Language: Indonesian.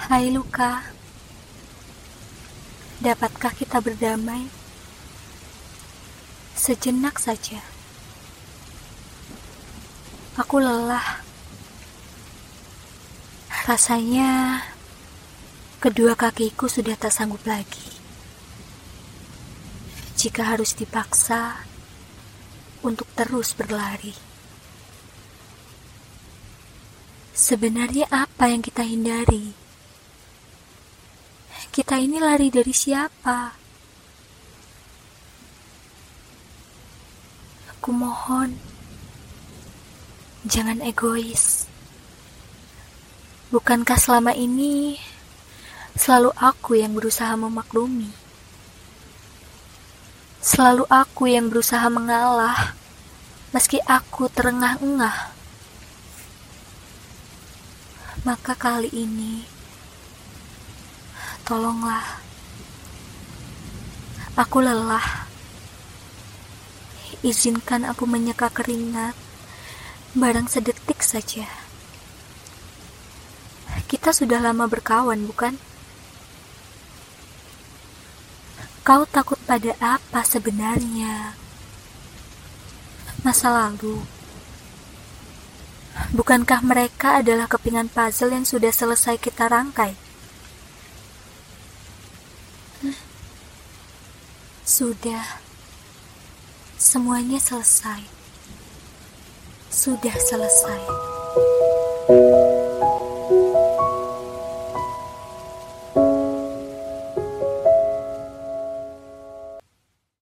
Hai luka, dapatkah kita berdamai? Sejenak saja. Aku lelah. Rasanya kedua kakiku sudah tak sanggup lagi. Jika harus dipaksa untuk terus berlari. Sebenarnya apa yang kita hindari? Kita ini lari dari siapa? Aku mohon, jangan egois. Bukankah selama ini selalu aku yang berusaha memaklumi? Selalu aku yang berusaha mengalah, meski aku terengah-engah. Maka kali ini, tolonglah. Aku lelah. Izinkan aku menyeka keringat, barang sedetik saja. Kita sudah lama berkawan, bukan? Kau takut pada apa sebenarnya? Masa lalu Bukankah mereka adalah kepingan puzzle yang sudah selesai kita rangkai? Sudah. Semuanya selesai. Sudah selesai.